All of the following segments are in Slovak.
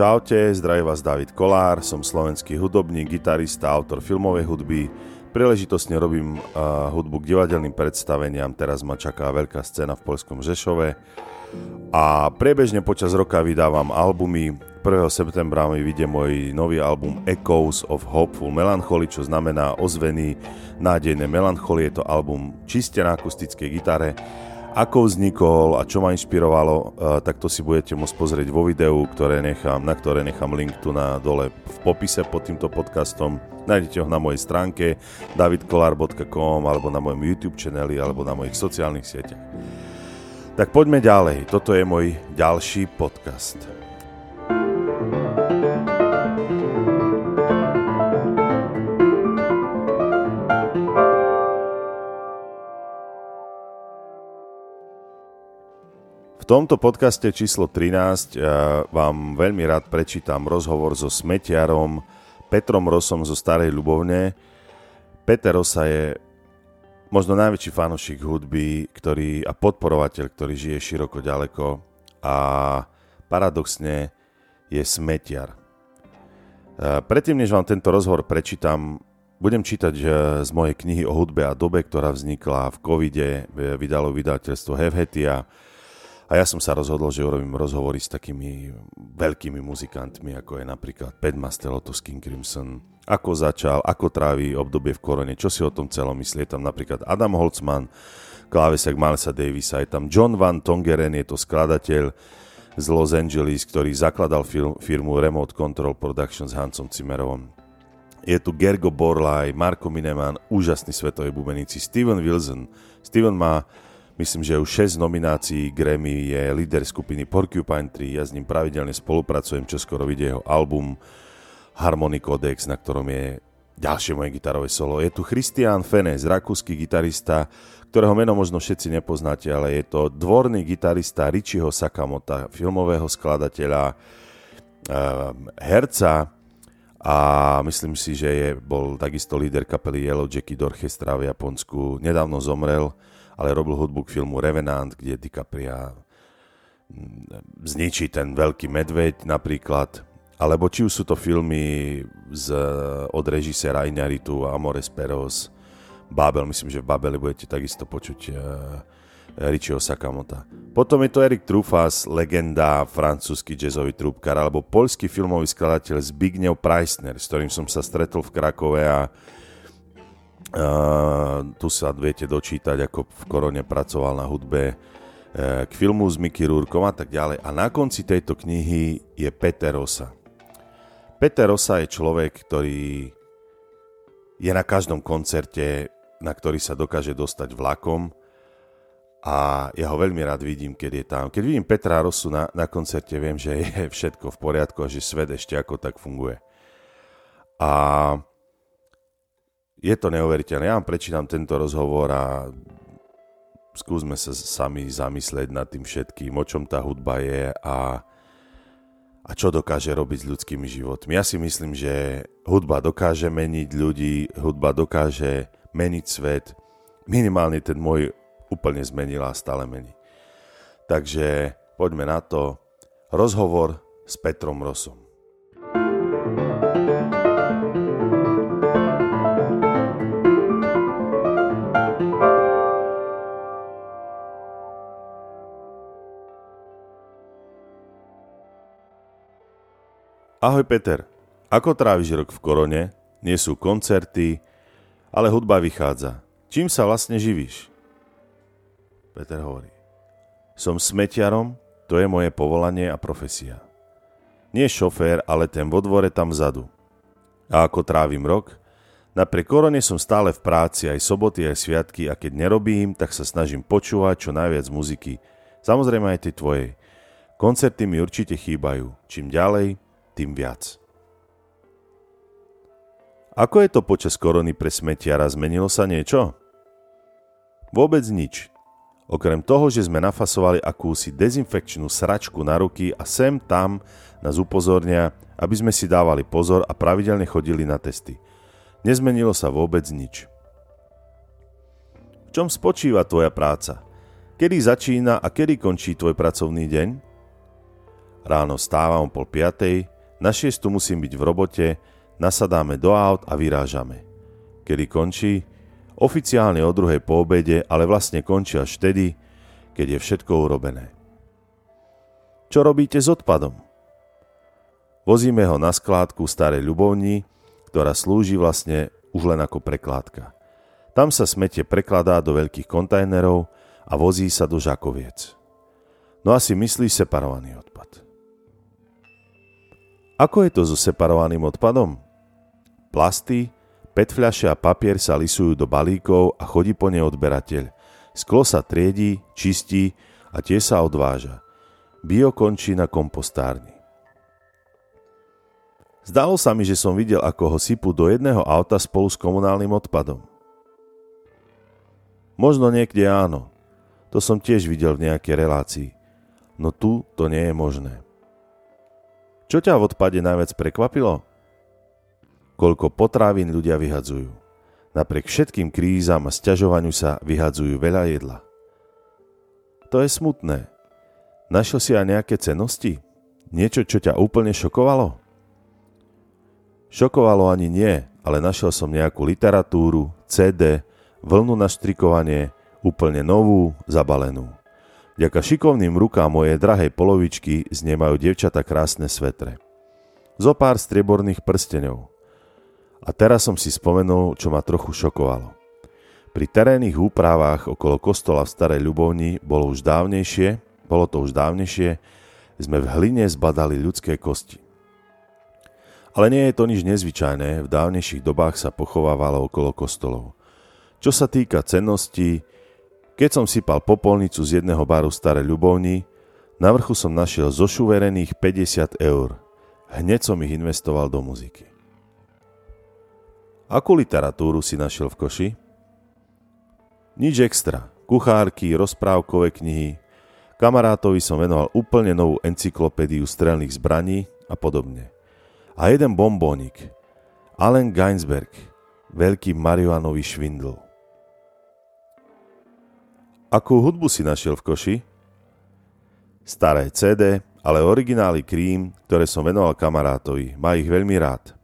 Čaute, zdraví vás David Kolár, som slovenský hudobník, gitarista, autor filmovej hudby. Príležitosne robím uh, hudbu k divadelným predstaveniam, teraz ma čaká veľká scéna v Polskom Žešove. A priebežne počas roka vydávam albumy. 1. septembra mi vyjde môj nový album Echoes of Hopeful Melancholy, čo znamená ozvený nádejné melancholie. Je to album čiste na akustickej gitare ako vznikol a čo ma inšpirovalo, eh, tak to si budete môcť pozrieť vo videu, ktoré nechám, na ktoré nechám link tu na dole v popise pod týmto podcastom. Nájdete ho na mojej stránke davidkolar.com alebo na mojom YouTube channeli alebo na mojich sociálnych sieťach. Tak poďme ďalej. Toto je môj ďalší podcast. Tomto podcaste číslo 13 eh, vám veľmi rád prečítam rozhovor so smetiarom Petrom Rosom zo Starej Ľubovne. Peter Rosa je možno najväčší fanošik hudby ktorý, a podporovateľ, ktorý žije široko ďaleko a paradoxne je smetiar. Eh, predtým, než vám tento rozhovor prečítam, budem čítať eh, z mojej knihy o hudbe a dobe, ktorá vznikla v covide, vydalo vydateľstvo Hevhetia, a ja som sa rozhodol, že urobím rozhovory s takými veľkými muzikantmi, ako je napríklad Pat Mastelotto z King Crimson, ako začal, ako trávi obdobie v korone, čo si o tom celom myslí. Je tam napríklad Adam Holtzman, klávesek Milesa Davisa, je tam John Van Tongeren, je to skladateľ z Los Angeles, ktorý zakladal firmu Remote Control Production s Hancom Cimerovom. Je tu Gergo Borlaj, Marko Mineman, úžasný svetový bubeníci, Steven Wilson. Steven má Myslím, že už 6 nominácií Grammy je líder skupiny Porcupine Tree, ja s ním pravidelne spolupracujem, čo skoro vidie jeho album Harmony Codex, na ktorom je ďalšie moje gitarové solo. Je tu Christian Fenes, rakúsky gitarista, ktorého meno možno všetci nepoznáte, ale je to dvorný gitarista Richieho Sakamota, filmového skladateľa, ehm, herca a myslím si, že je, bol takisto líder kapely Yellow Jacket Orchestra v Japonsku. Nedávno zomrel, ale robil hudbu k filmu Revenant, kde DiCaprio mm, zničí ten veľký medveď napríklad, alebo či už sú to filmy z, od režisera Iñaritu, Amores Peros, Babel, myslím, že v Babeli budete takisto počuť uh, Richieho Sakamota. Potom je to Erik Trufas, legenda, francúzsky jazzový trúbkar, alebo poľský filmový skladateľ Zbigniew Preissner, s ktorým som sa stretol v Krakove a Tu sa viete dočítať, ako v korone pracoval na hudbe uh, k filmu s Mickey Rúrkom a tak ďalej. A na konci tejto knihy je Peter Rosa. Peter Rosa je človek, ktorý je na každom koncerte, na ktorý sa dokáže dostať vlakom a ja ho veľmi rád vidím, keď je tam. Keď vidím Petra Rosu na, na koncerte, viem, že je všetko v poriadku a že svet ešte ako tak funguje. A je to neuveriteľné. Ja vám prečítam tento rozhovor a skúsme sa sami zamyslieť nad tým všetkým, o čom tá hudba je a, a čo dokáže robiť s ľudskými životmi. Ja si myslím, že hudba dokáže meniť ľudí, hudba dokáže meniť svet. Minimálne ten môj úplne zmenila a stále mení. Takže poďme na to. Rozhovor s Petrom Rosom. Ahoj Peter, ako tráviš rok v korone? Nie sú koncerty, ale hudba vychádza. Čím sa vlastne živíš? Peter hovorí. Som smetiarom, to je moje povolanie a profesia. Nie šofér, ale ten vo dvore tam vzadu. A ako trávim rok? Napriek korone som stále v práci aj soboty, aj sviatky a keď nerobím, tak sa snažím počúvať čo najviac muziky. Samozrejme aj tej tvojej. Koncerty mi určite chýbajú. Čím ďalej, tým viac. Ako je to počas korony pre smetiara? Zmenilo sa niečo? Vôbec nič. Okrem toho, že sme nafasovali akúsi dezinfekčnú sračku na ruky a sem tam nás upozornia, aby sme si dávali pozor a pravidelne chodili na testy. Nezmenilo sa vôbec nič. V čom spočíva tvoja práca? Kedy začína a kedy končí tvoj pracovný deň? Ráno stávam o pol piatej, na šiestu musím byť v robote, nasadáme do aut a vyrážame. Kedy končí? Oficiálne o druhej po obede, ale vlastne končí až vtedy, keď je všetko urobené. Čo robíte s odpadom? Vozíme ho na skládku starej ľubovni, ktorá slúži vlastne už len ako prekládka. Tam sa smete prekladá do veľkých kontajnerov a vozí sa do žakoviec. No asi myslí separovaný odpad. Ako je to so separovaným odpadom? Plasty, petfľaše a papier sa lisujú do balíkov a chodí po ne odberateľ. Sklo sa triedí, čistí a tie sa odváža. Bio končí na kompostárni. Zdalo sa mi, že som videl, ako ho sypú do jedného auta spolu s komunálnym odpadom. Možno niekde áno. To som tiež videl v nejakej relácii. No tu to nie je možné. Čo ťa v odpade najviac prekvapilo? Koľko potravín ľudia vyhadzujú. Napriek všetkým krízam a sťažovaniu sa vyhadzujú veľa jedla. To je smutné. Našiel si aj nejaké cenosti? Niečo, čo ťa úplne šokovalo? Šokovalo ani nie, ale našiel som nejakú literatúru, CD, vlnu na štrikovanie, úplne novú, zabalenú. Ďaka šikovným rukám mojej drahej polovičky znemajú devčata krásne svetre. Zo pár strieborných prstenov. A teraz som si spomenul, čo ma trochu šokovalo. Pri terénnych úpravách okolo kostola v Starej Ľubovni bolo už dávnejšie, bolo to už dávnejšie, sme v hline zbadali ľudské kosti. Ale nie je to nič nezvyčajné, v dávnejších dobách sa pochovávalo okolo kostolov. Čo sa týka cenností, keď som sypal popolnicu z jedného baru Staré ľubovni, na vrchu som našiel zošuverených 50 eur. Hneď som ich investoval do muziky. Akú literatúru si našiel v koši? Nič extra. Kuchárky, rozprávkové knihy. Kamarátovi som venoval úplne novú encyklopédiu strelných zbraní a podobne. A jeden bombónik. Allen Geinsberg. Veľký marihuanový švindl. Akú hudbu si našiel v koši? Staré CD, ale originály Cream, ktoré som venoval kamarátovi. Má ich veľmi rád.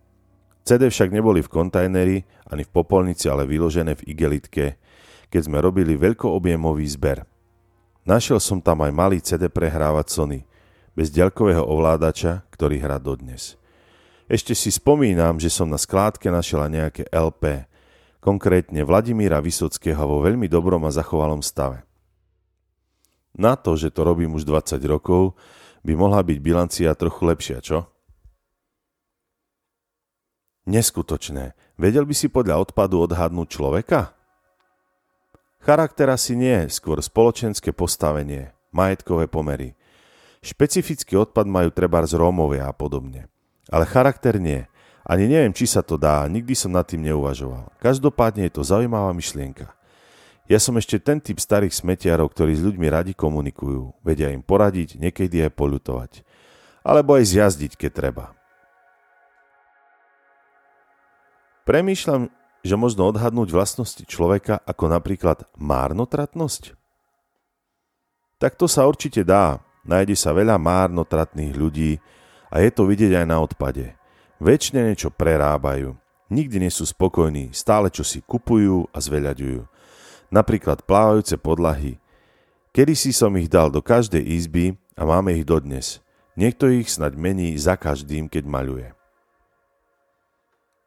CD však neboli v kontajneri ani v popolnici, ale vyložené v igelitke, keď sme robili veľkoobjemový zber. Našiel som tam aj malý CD prehrávať Sony, bez ďalkového ovládača, ktorý hrá dodnes. Ešte si spomínam, že som na skládke našiel nejaké LP, konkrétne Vladimíra Vysockého vo veľmi dobrom a zachovalom stave. Na to, že to robím už 20 rokov, by mohla byť bilancia trochu lepšia, čo? Neskutočné. Vedel by si podľa odpadu odhadnúť človeka? Charakter asi nie, skôr spoločenské postavenie, majetkové pomery. Špecifický odpad majú treba z Rómovia a podobne. Ale charakter nie. Ani neviem, či sa to dá, nikdy som nad tým neuvažoval. Každopádne je to zaujímavá myšlienka. Ja som ešte ten typ starých smetiarov, ktorí s ľuďmi radi komunikujú, vedia im poradiť, niekedy aj polutovať. Alebo aj zjazdiť, keď treba. Premýšľam, že možno odhadnúť vlastnosti človeka ako napríklad márnotratnosť? Tak to sa určite dá. Nájde sa veľa márnotratných ľudí a je to vidieť aj na odpade. Väčšine niečo prerábajú. Nikdy nie sú spokojní, stále čo si kupujú a zveľaďujú. Napríklad plávajúce podlahy. Kedy si som ich dal do každej izby a máme ich dodnes. Niekto ich snaď mení za každým, keď maľuje.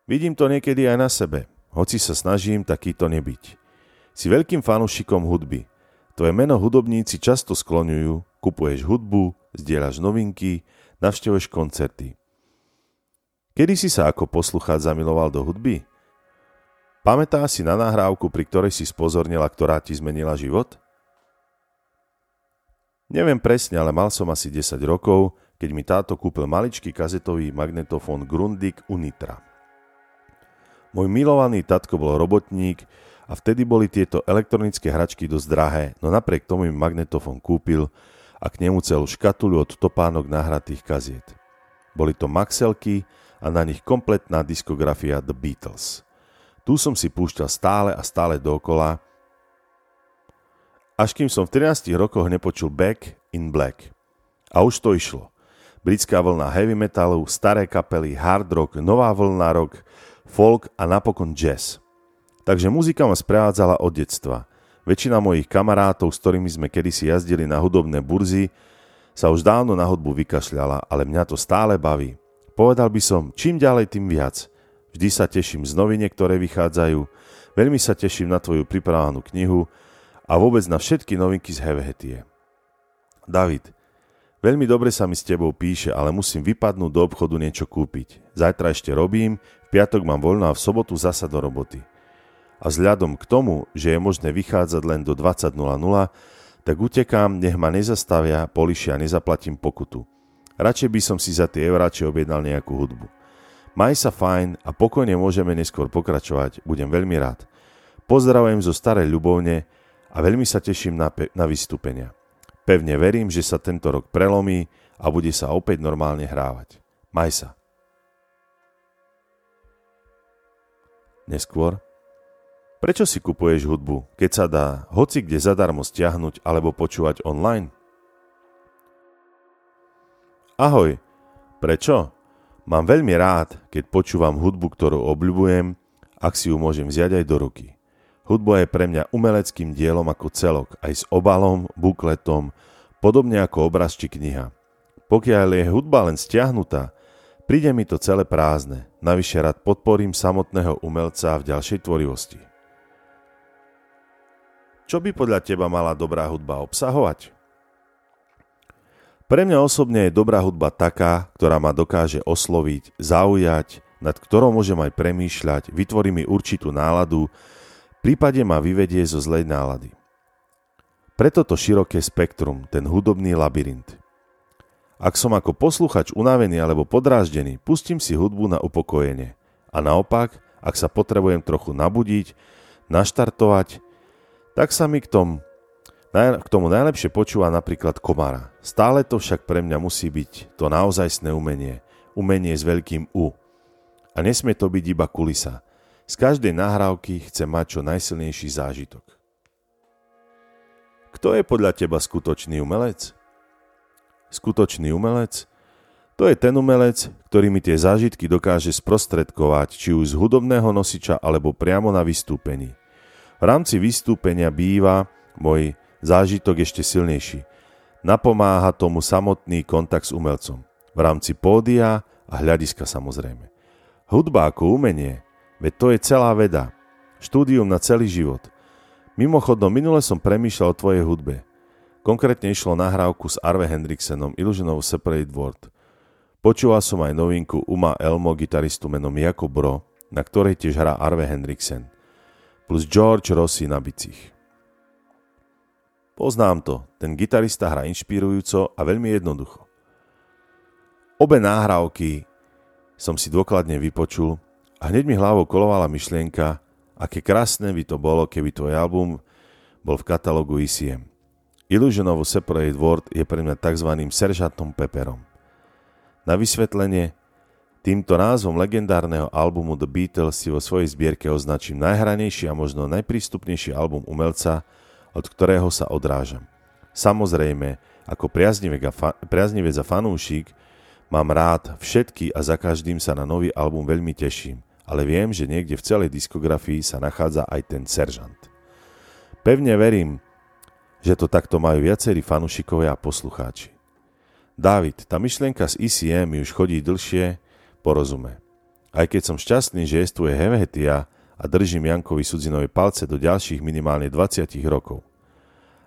Vidím to niekedy aj na sebe, hoci sa snažím takýto nebyť. Si veľkým fanúšikom hudby. Tvoje meno hudobníci často skloňujú, kupuješ hudbu, zdieľaš novinky, navštevuješ koncerty. Kedy si sa ako poslucháč zamiloval do hudby? Pamätá si na nahrávku, pri ktorej si spozornila, ktorá ti zmenila život? Neviem presne, ale mal som asi 10 rokov, keď mi táto kúpil maličký kazetový magnetofón Grundig Unitra. Môj milovaný tatko bol robotník a vtedy boli tieto elektronické hračky dosť drahé, no napriek tomu mi magnetofón kúpil a k nemu celú škatuľu od topánok nahratých kaziet. Boli to maxelky, a na nich kompletná diskografia The Beatles. Tu som si púšťal stále a stále dokola, až kým som v 13 rokoch nepočul Back in Black. A už to išlo. britská vlna heavy metalu, staré kapely, hard rock, nová vlna rock, folk a napokon jazz. Takže muzika ma sprevádzala od detstva. Väčšina mojich kamarátov, s ktorými sme kedysi jazdili na hudobné burzy, sa už dávno na hudbu vykašľala, ale mňa to stále baví. Povedal by som, čím ďalej, tým viac. Vždy sa teším z noviniek, ktoré vychádzajú, veľmi sa teším na tvoju pripravanú knihu a vôbec na všetky novinky z Hevehetie. David, veľmi dobre sa mi s tebou píše, ale musím vypadnúť do obchodu niečo kúpiť. Zajtra ešte robím, v piatok mám voľno a v sobotu zasa do roboty. A vzhľadom k tomu, že je možné vychádzať len do 20.00, tak utekám, nech ma nezastavia, polišia nezaplatím pokutu. Radšej by som si za tie euráče objednal nejakú hudbu. Maj sa fajn a pokojne môžeme neskôr pokračovať, budem veľmi rád. Pozdravujem zo starej ľubovne a veľmi sa teším na, pe- na vystúpenia. Pevne verím, že sa tento rok prelomí a bude sa opäť normálne hrávať. Maj sa. Neskôr. Prečo si kupuješ hudbu, keď sa dá hoci kde zadarmo stiahnuť alebo počúvať online? Ahoj. Prečo? Mám veľmi rád, keď počúvam hudbu, ktorú obľúbujem, ak si ju môžem vziať aj do ruky. Hudba je pre mňa umeleckým dielom ako celok, aj s obalom, bukletom, podobne ako obraz či kniha. Pokiaľ je hudba len stiahnutá, príde mi to celé prázdne, navyše rád podporím samotného umelca v ďalšej tvorivosti. Čo by podľa teba mala dobrá hudba obsahovať? Pre mňa osobne je dobrá hudba taká, ktorá ma dokáže osloviť, zaujať, nad ktorou môžem aj premýšľať, vytvorí mi určitú náladu, prípade ma vyvedie zo zlej nálady. Preto to široké spektrum, ten hudobný labyrint. Ak som ako posluchač unavený alebo podráždený, pustím si hudbu na upokojenie. A naopak, ak sa potrebujem trochu nabudiť, naštartovať, tak sa mi k tomu, k tomu najlepšie počúva napríklad komara. Stále to však pre mňa musí byť to naozajstné umenie. Umenie s veľkým U. A nesmie to byť iba kulisa. Z každej nahrávky chce mať čo najsilnejší zážitok. Kto je podľa teba skutočný umelec? Skutočný umelec? To je ten umelec, ktorý mi tie zážitky dokáže sprostredkovať či už z hudobného nosiča alebo priamo na vystúpení. V rámci vystúpenia býva môj zážitok ešte silnejší. Napomáha tomu samotný kontakt s umelcom. V rámci pódia a hľadiska samozrejme. Hudba ako umenie Veď to je celá veda. Štúdium na celý život. Mimochodom, minule som premýšľal o tvojej hudbe. Konkrétne išlo nahrávku s Arve Hendriksenom Illusion of Separate World. Počúval som aj novinku Uma Elmo, gitaristu menom Jakob Bro, na ktorej tiež hrá Arve Hendriksen, plus George Rossi na bicích. Poznám to, ten gitarista hrá inšpirujúco a veľmi jednoducho. Obe náhrávky som si dôkladne vypočul a hneď mi hlavou kolovala myšlienka, aké krásne by to bolo, keby tvoj album bol v katalógu ECM. Illusion of Separate World je pre mňa tzv. seržantom Pepperom. Na vysvetlenie, týmto názvom legendárneho albumu The Beatles si vo svojej zbierke označím najhranejší a možno najprístupnejší album umelca, od ktorého sa odrážam. Samozrejme, ako priaznivec a, fanúšik, mám rád všetky a za každým sa na nový album veľmi teším ale viem, že niekde v celej diskografii sa nachádza aj ten seržant. Pevne verím, že to takto majú viacerí fanušikovia a poslucháči. David, tá myšlienka z ICM mi už chodí dlhšie, porozume. Aj keď som šťastný, že jestuje Hevetia a držím Jankovi Sudzinovi palce do ďalších minimálne 20 rokov.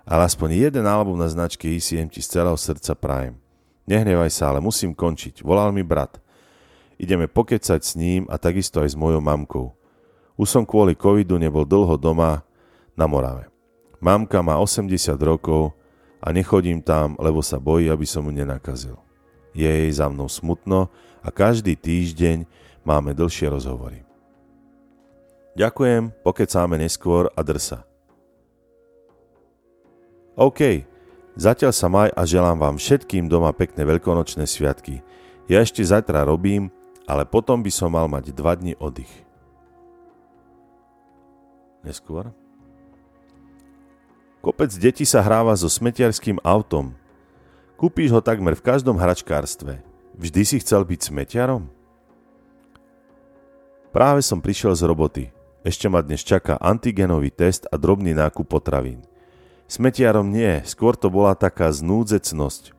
Ale aspoň jeden album na značke ICM ti z celého srdca prajem. Nehnevaj sa, ale musím končiť. Volal mi brat. Ideme pokecať s ním a takisto aj s mojou mamkou. Už som kvôli covidu nebol dlho doma na Morave. Mamka má 80 rokov a nechodím tam, lebo sa bojí, aby som ju nenakazil. Je jej za mnou smutno a každý týždeň máme dlhšie rozhovory. Ďakujem, pokecáme neskôr a drsa. OK, zatiaľ sa maj a želám vám všetkým doma pekné veľkonočné sviatky. Ja ešte zajtra robím, ale potom by som mal mať dva dni oddych. Neskôr. Kopec detí sa hráva so smetiarským autom. Kúpíš ho takmer v každom hračkárstve. Vždy si chcel byť smetiarom? Práve som prišiel z roboty. Ešte ma dnes čaká antigenový test a drobný nákup potravín. Smetiarom nie, skôr to bola taká znúdzecnosť.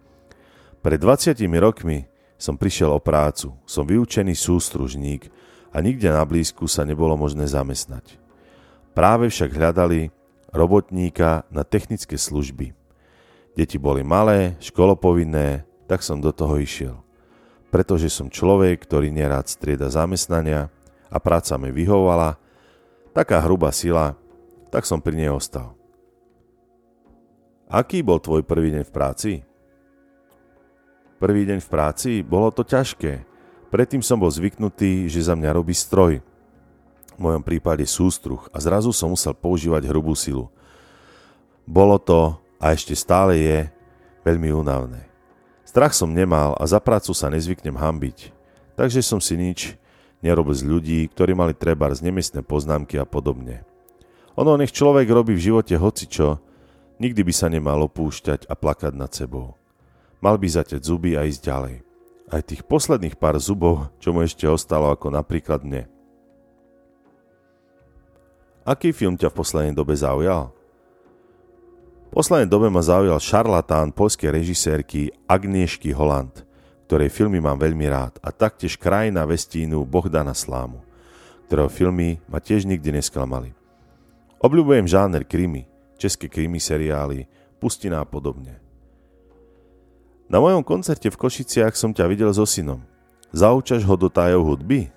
Pred 20 rokmi som prišiel o prácu, som vyučený sústružník a nikde na blízku sa nebolo možné zamestnať. Práve však hľadali robotníka na technické služby. Deti boli malé, školopovinné, tak som do toho išiel. Pretože som človek, ktorý nerád strieda zamestnania a práca mi vyhovala, taká hrubá sila, tak som pri nej ostal. Aký bol tvoj prvý deň v práci? Prvý deň v práci bolo to ťažké. Predtým som bol zvyknutý, že za mňa robí stroj. V mojom prípade sústruh a zrazu som musel používať hrubú silu. Bolo to, a ešte stále je, veľmi únavné. Strach som nemal a za prácu sa nezvyknem hambiť. Takže som si nič nerobil z ľudí, ktorí mali treba z nemestné poznámky a podobne. Ono nech človek robí v živote hocičo, Nikdy by sa nemal opúšťať a plakať nad sebou. Mal by zaťať zuby a ísť ďalej. Aj tých posledných pár zubov, čo mu ešte ostalo ako napríklad mne. Aký film ťa v poslednej dobe zaujal? V poslednej dobe ma zaujal šarlatán polskej režisérky Agnieszky Holland, ktorej filmy mám veľmi rád, a taktiež krajina vestínu Bohdana Slámu, ktorého filmy ma tiež nikdy nesklamali. Obľúbujem žáner krimi, české krimi seriály, pustina a podobne. Na mojom koncerte v Košiciach som ťa videl so synom. Zaučaš ho do tájov hudby?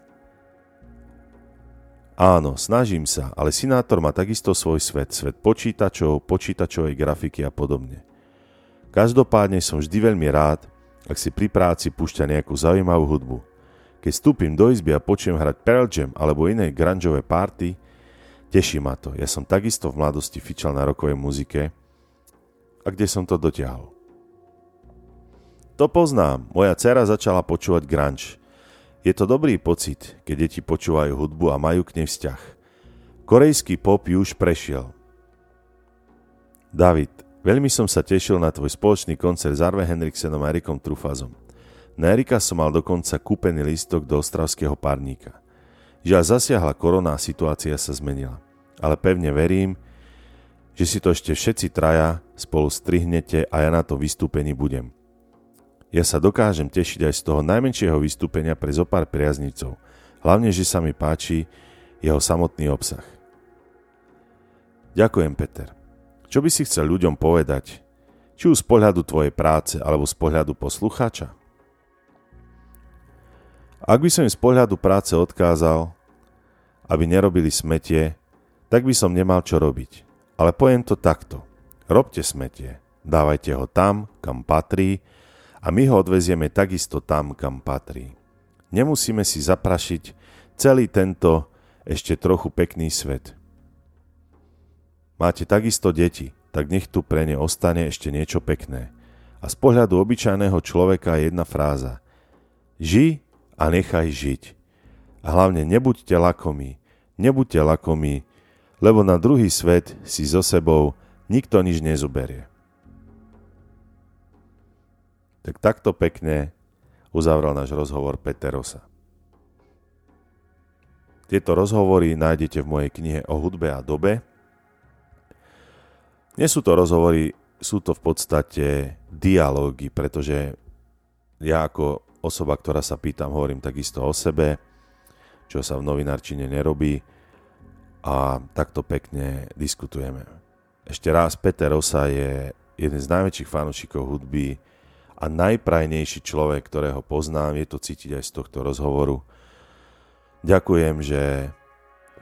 Áno, snažím sa, ale Sinátor má takisto svoj svet, svet počítačov, počítačovej grafiky a podobne. Každopádne som vždy veľmi rád, ak si pri práci púšťa nejakú zaujímavú hudbu. Keď vstúpim do izby a počujem hrať Pearl Jam alebo iné grungeové party, Teší ma to. Ja som takisto v mladosti fičal na rokovej muzike. A kde som to dotiahol? To poznám. Moja dcera začala počúvať grunge. Je to dobrý pocit, keď deti počúvajú hudbu a majú k nej vzťah. Korejský pop už prešiel. David, veľmi som sa tešil na tvoj spoločný koncert s Arve Henriksenom a Erikom Trufazom. Na Erika som mal dokonca kúpený listok do ostravského párnika – Žiaľ zasiahla korona a situácia sa zmenila. Ale pevne verím, že si to ešte všetci traja spolu strihnete a ja na to vystúpení budem. Ja sa dokážem tešiť aj z toho najmenšieho vystúpenia pre zopár priaznicov, hlavne, že sa mi páči jeho samotný obsah. Ďakujem, Peter. Čo by si chcel ľuďom povedať, či už z pohľadu tvojej práce alebo z pohľadu poslucháča? Ak by som im z pohľadu práce odkázal, aby nerobili smetie, tak by som nemal čo robiť. Ale poviem to takto. Robte smetie, dávajte ho tam, kam patrí a my ho odvezieme takisto tam, kam patrí. Nemusíme si zaprašiť celý tento ešte trochu pekný svet. Máte takisto deti, tak nech tu pre ne ostane ešte niečo pekné. A z pohľadu obyčajného človeka je jedna fráza. Ži a nechaj žiť. A hlavne nebuďte lakomí, nebuďte lakomí, lebo na druhý svet si so sebou nikto nič nezoberie. Tak takto pekne uzavrel náš rozhovor Peterosa. Tieto rozhovory nájdete v mojej knihe o hudbe a dobe. Nie sú to rozhovory, sú to v podstate dialógy, pretože ja ako osoba, ktorá sa pýtam, hovorím takisto o sebe, čo sa v novinárčine nerobí a takto pekne diskutujeme. Ešte raz, Peter Rosa je jeden z najväčších fanúšikov hudby a najprajnejší človek, ktorého poznám, je to cítiť aj z tohto rozhovoru. Ďakujem, že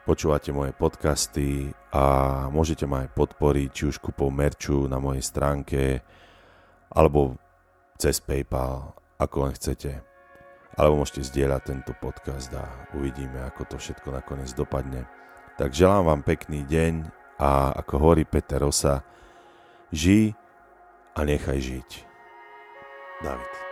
počúvate moje podcasty a môžete ma aj podporiť, či už kúpou merču na mojej stránke, alebo cez PayPal, ako len chcete alebo môžete zdieľať tento podcast a uvidíme, ako to všetko nakoniec dopadne. Tak želám vám pekný deň a ako hovorí Peter Rosa, žij a nechaj žiť. David.